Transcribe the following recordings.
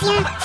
Sébastien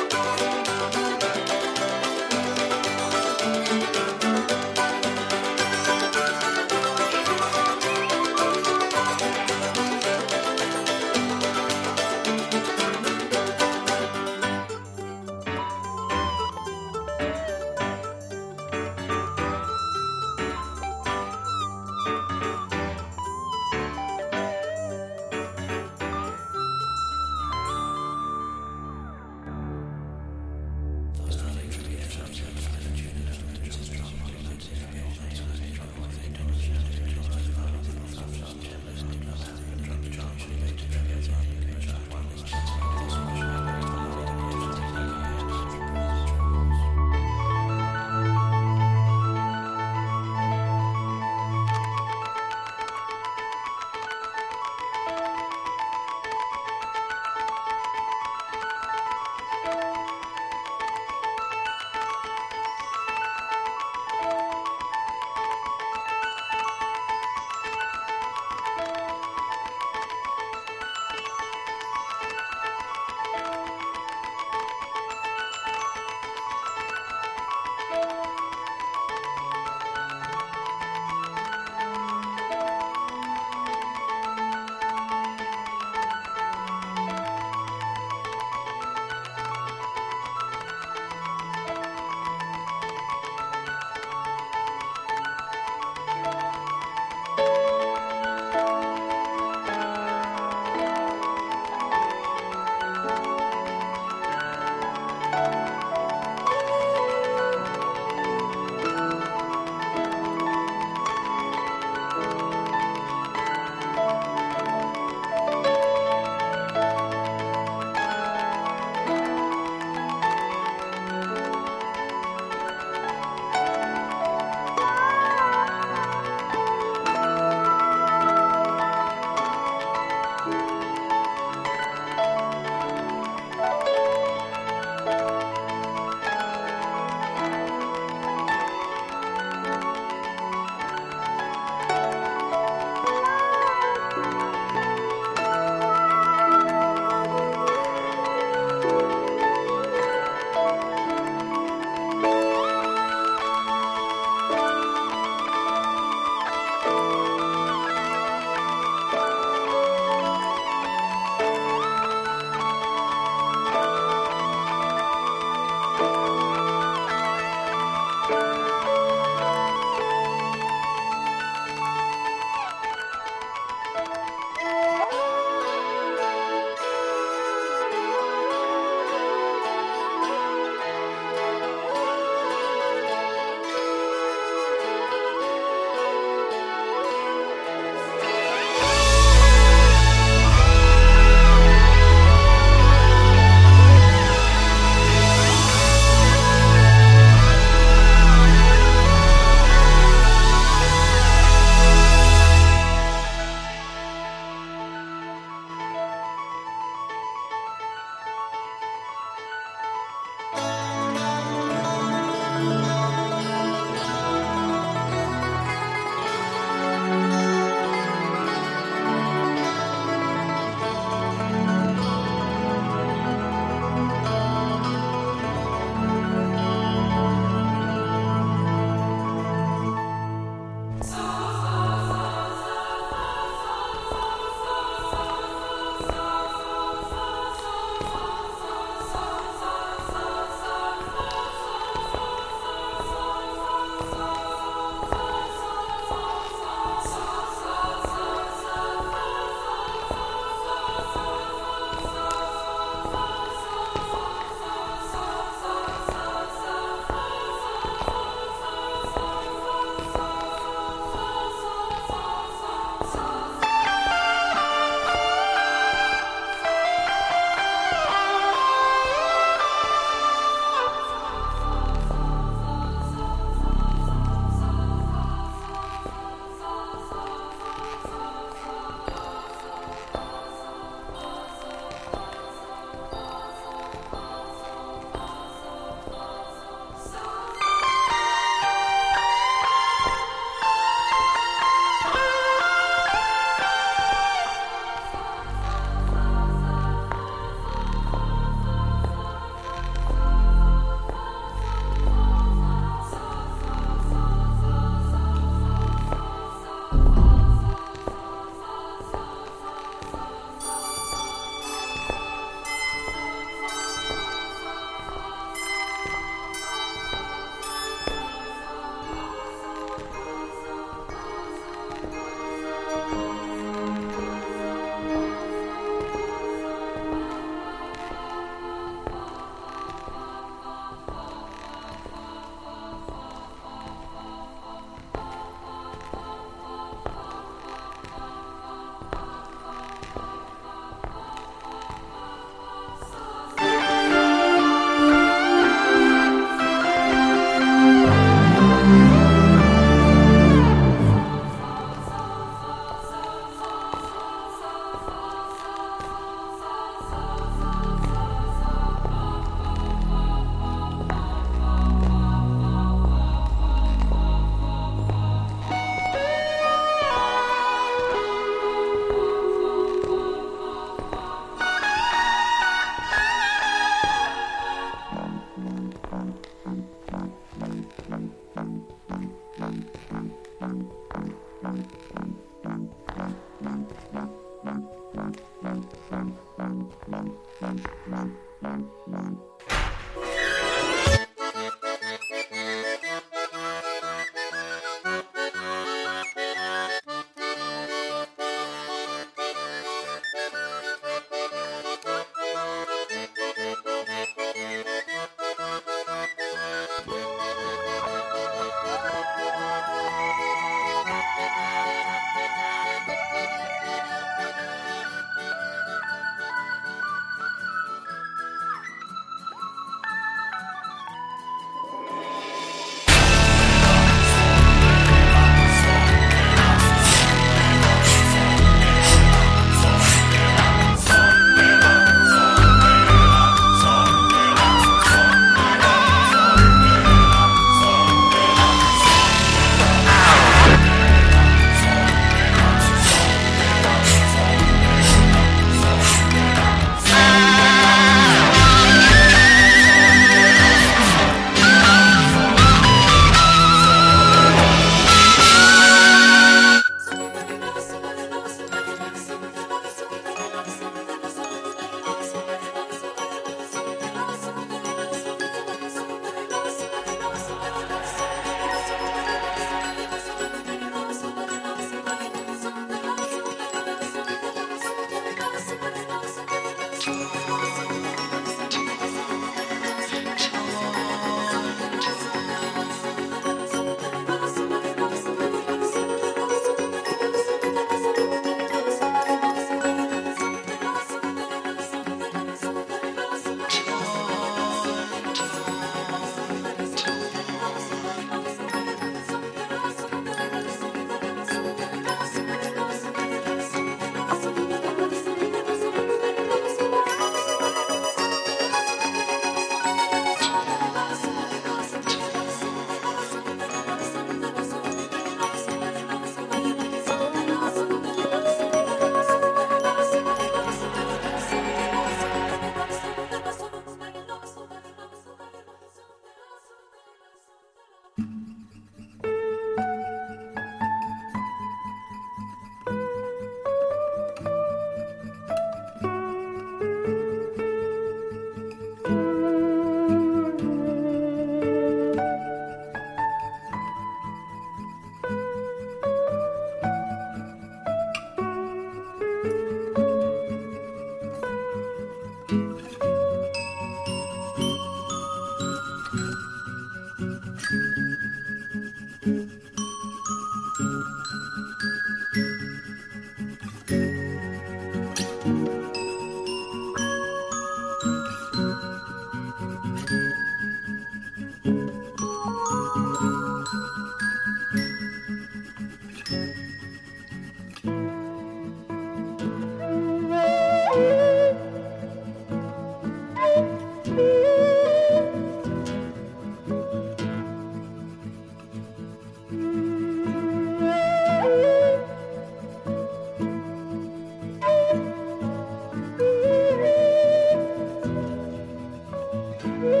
Woo!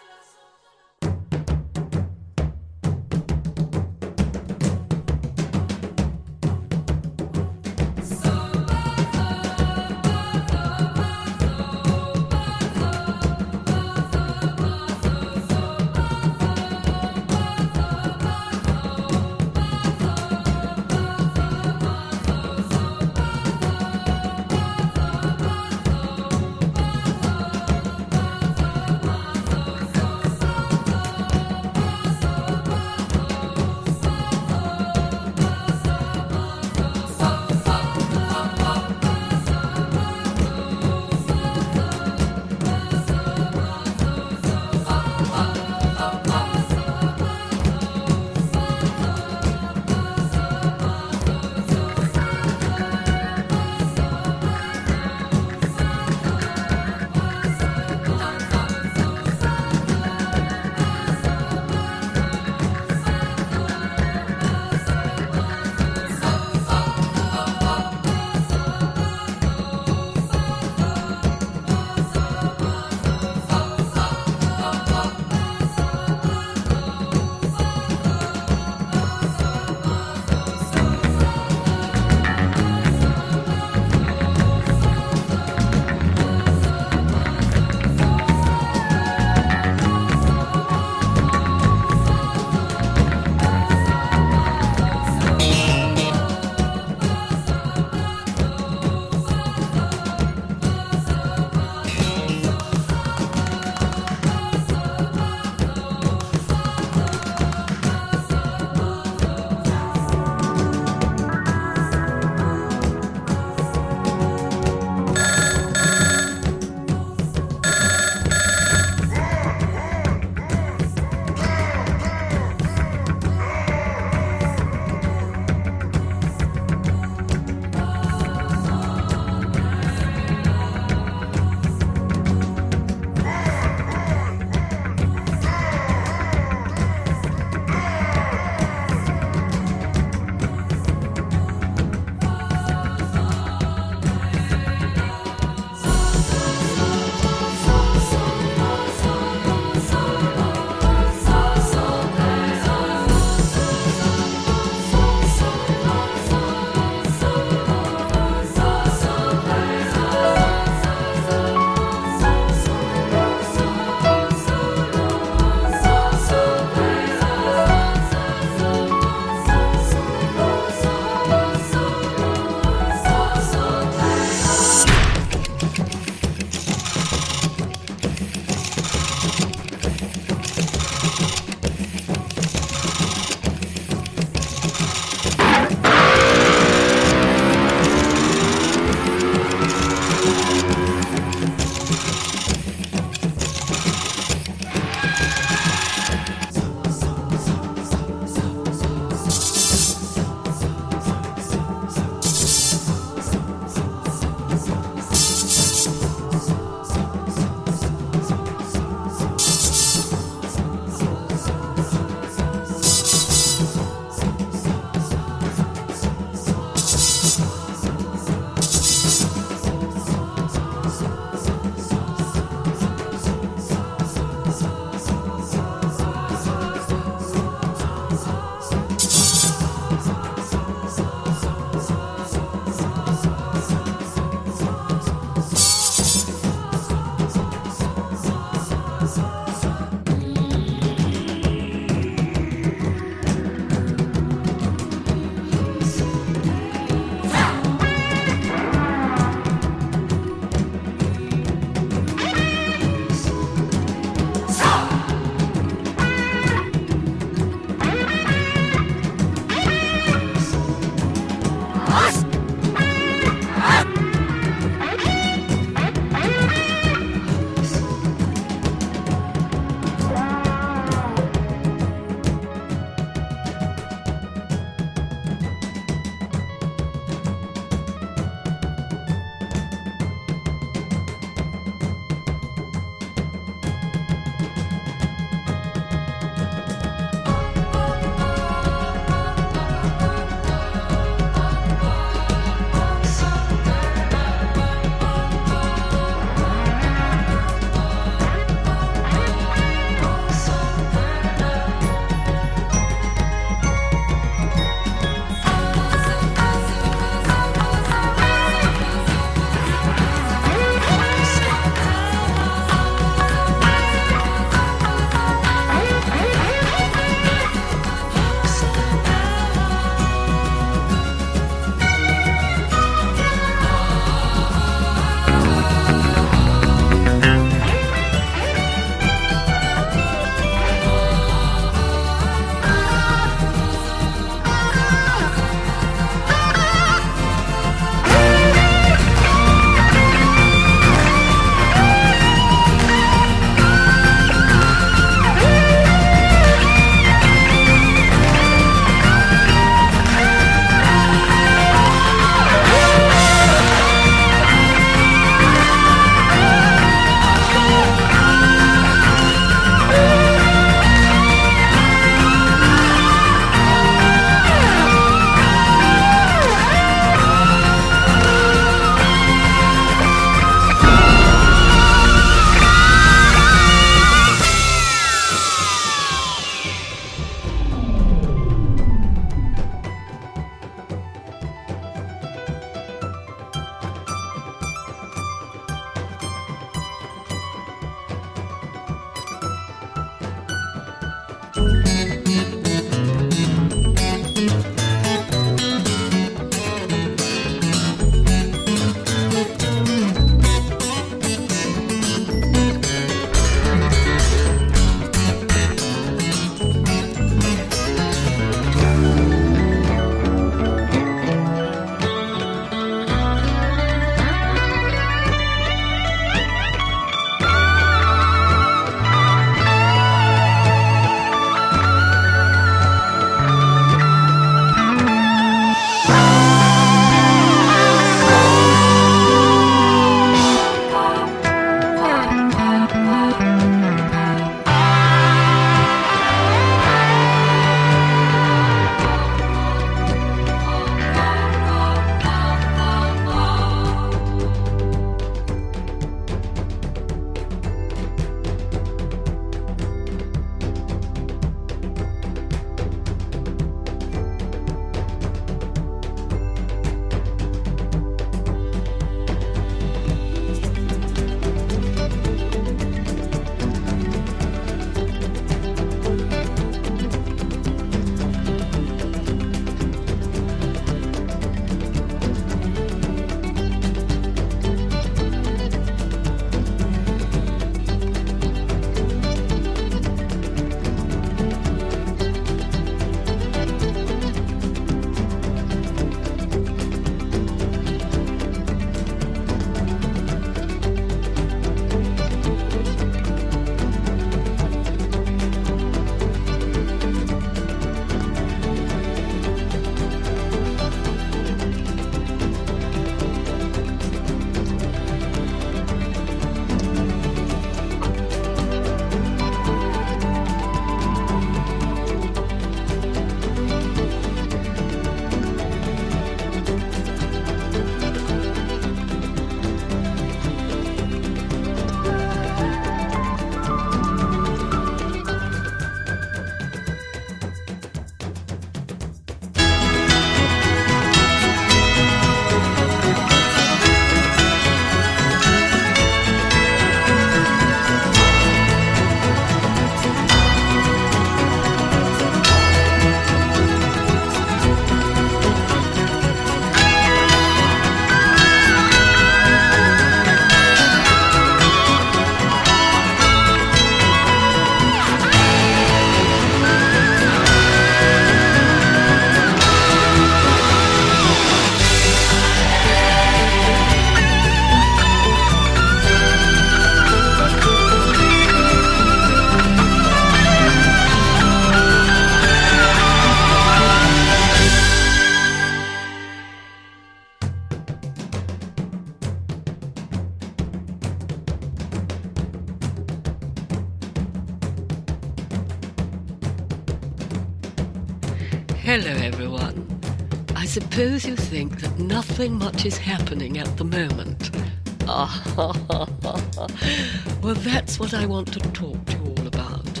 I suppose you think that nothing much is happening at the moment. well, that's what I want to talk to you all about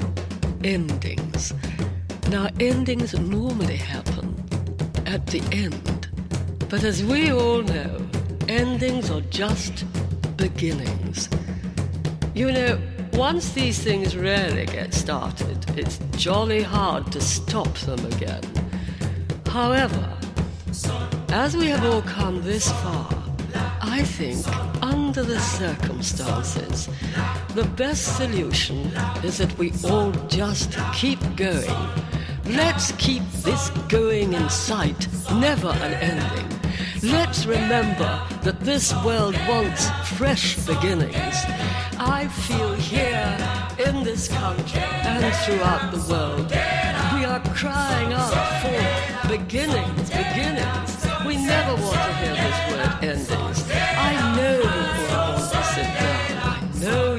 endings. Now, endings normally happen at the end. But as we all know, endings are just beginnings. You know, once these things really get started, it's jolly hard to stop them again. However, as we have all come this far, I think, under the circumstances, the best solution is that we all just keep going. Let's keep this going in sight, never an ending. Let's remember that this world wants fresh beginnings. I feel here in this country and throughout the world, we are crying out for beginnings, beginnings. We never want to hear this word endings. I know you all want to sit down. I know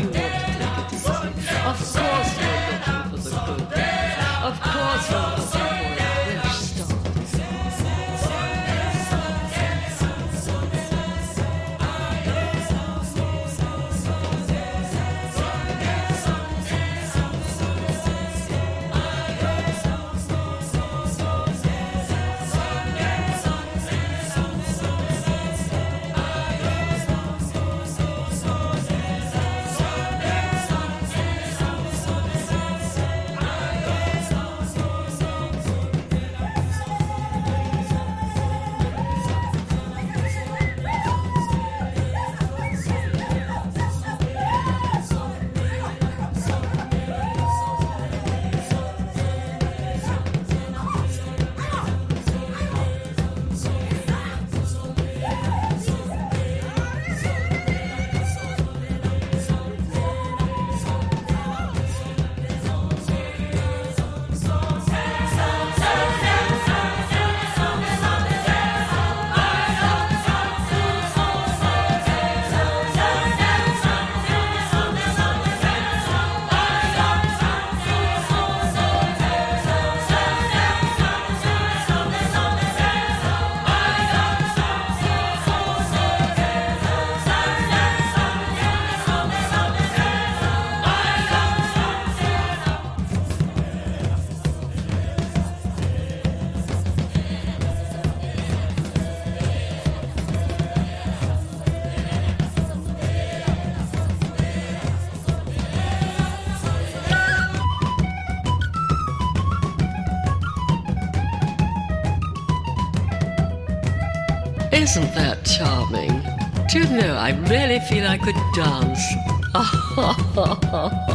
know, I really feel I could dance.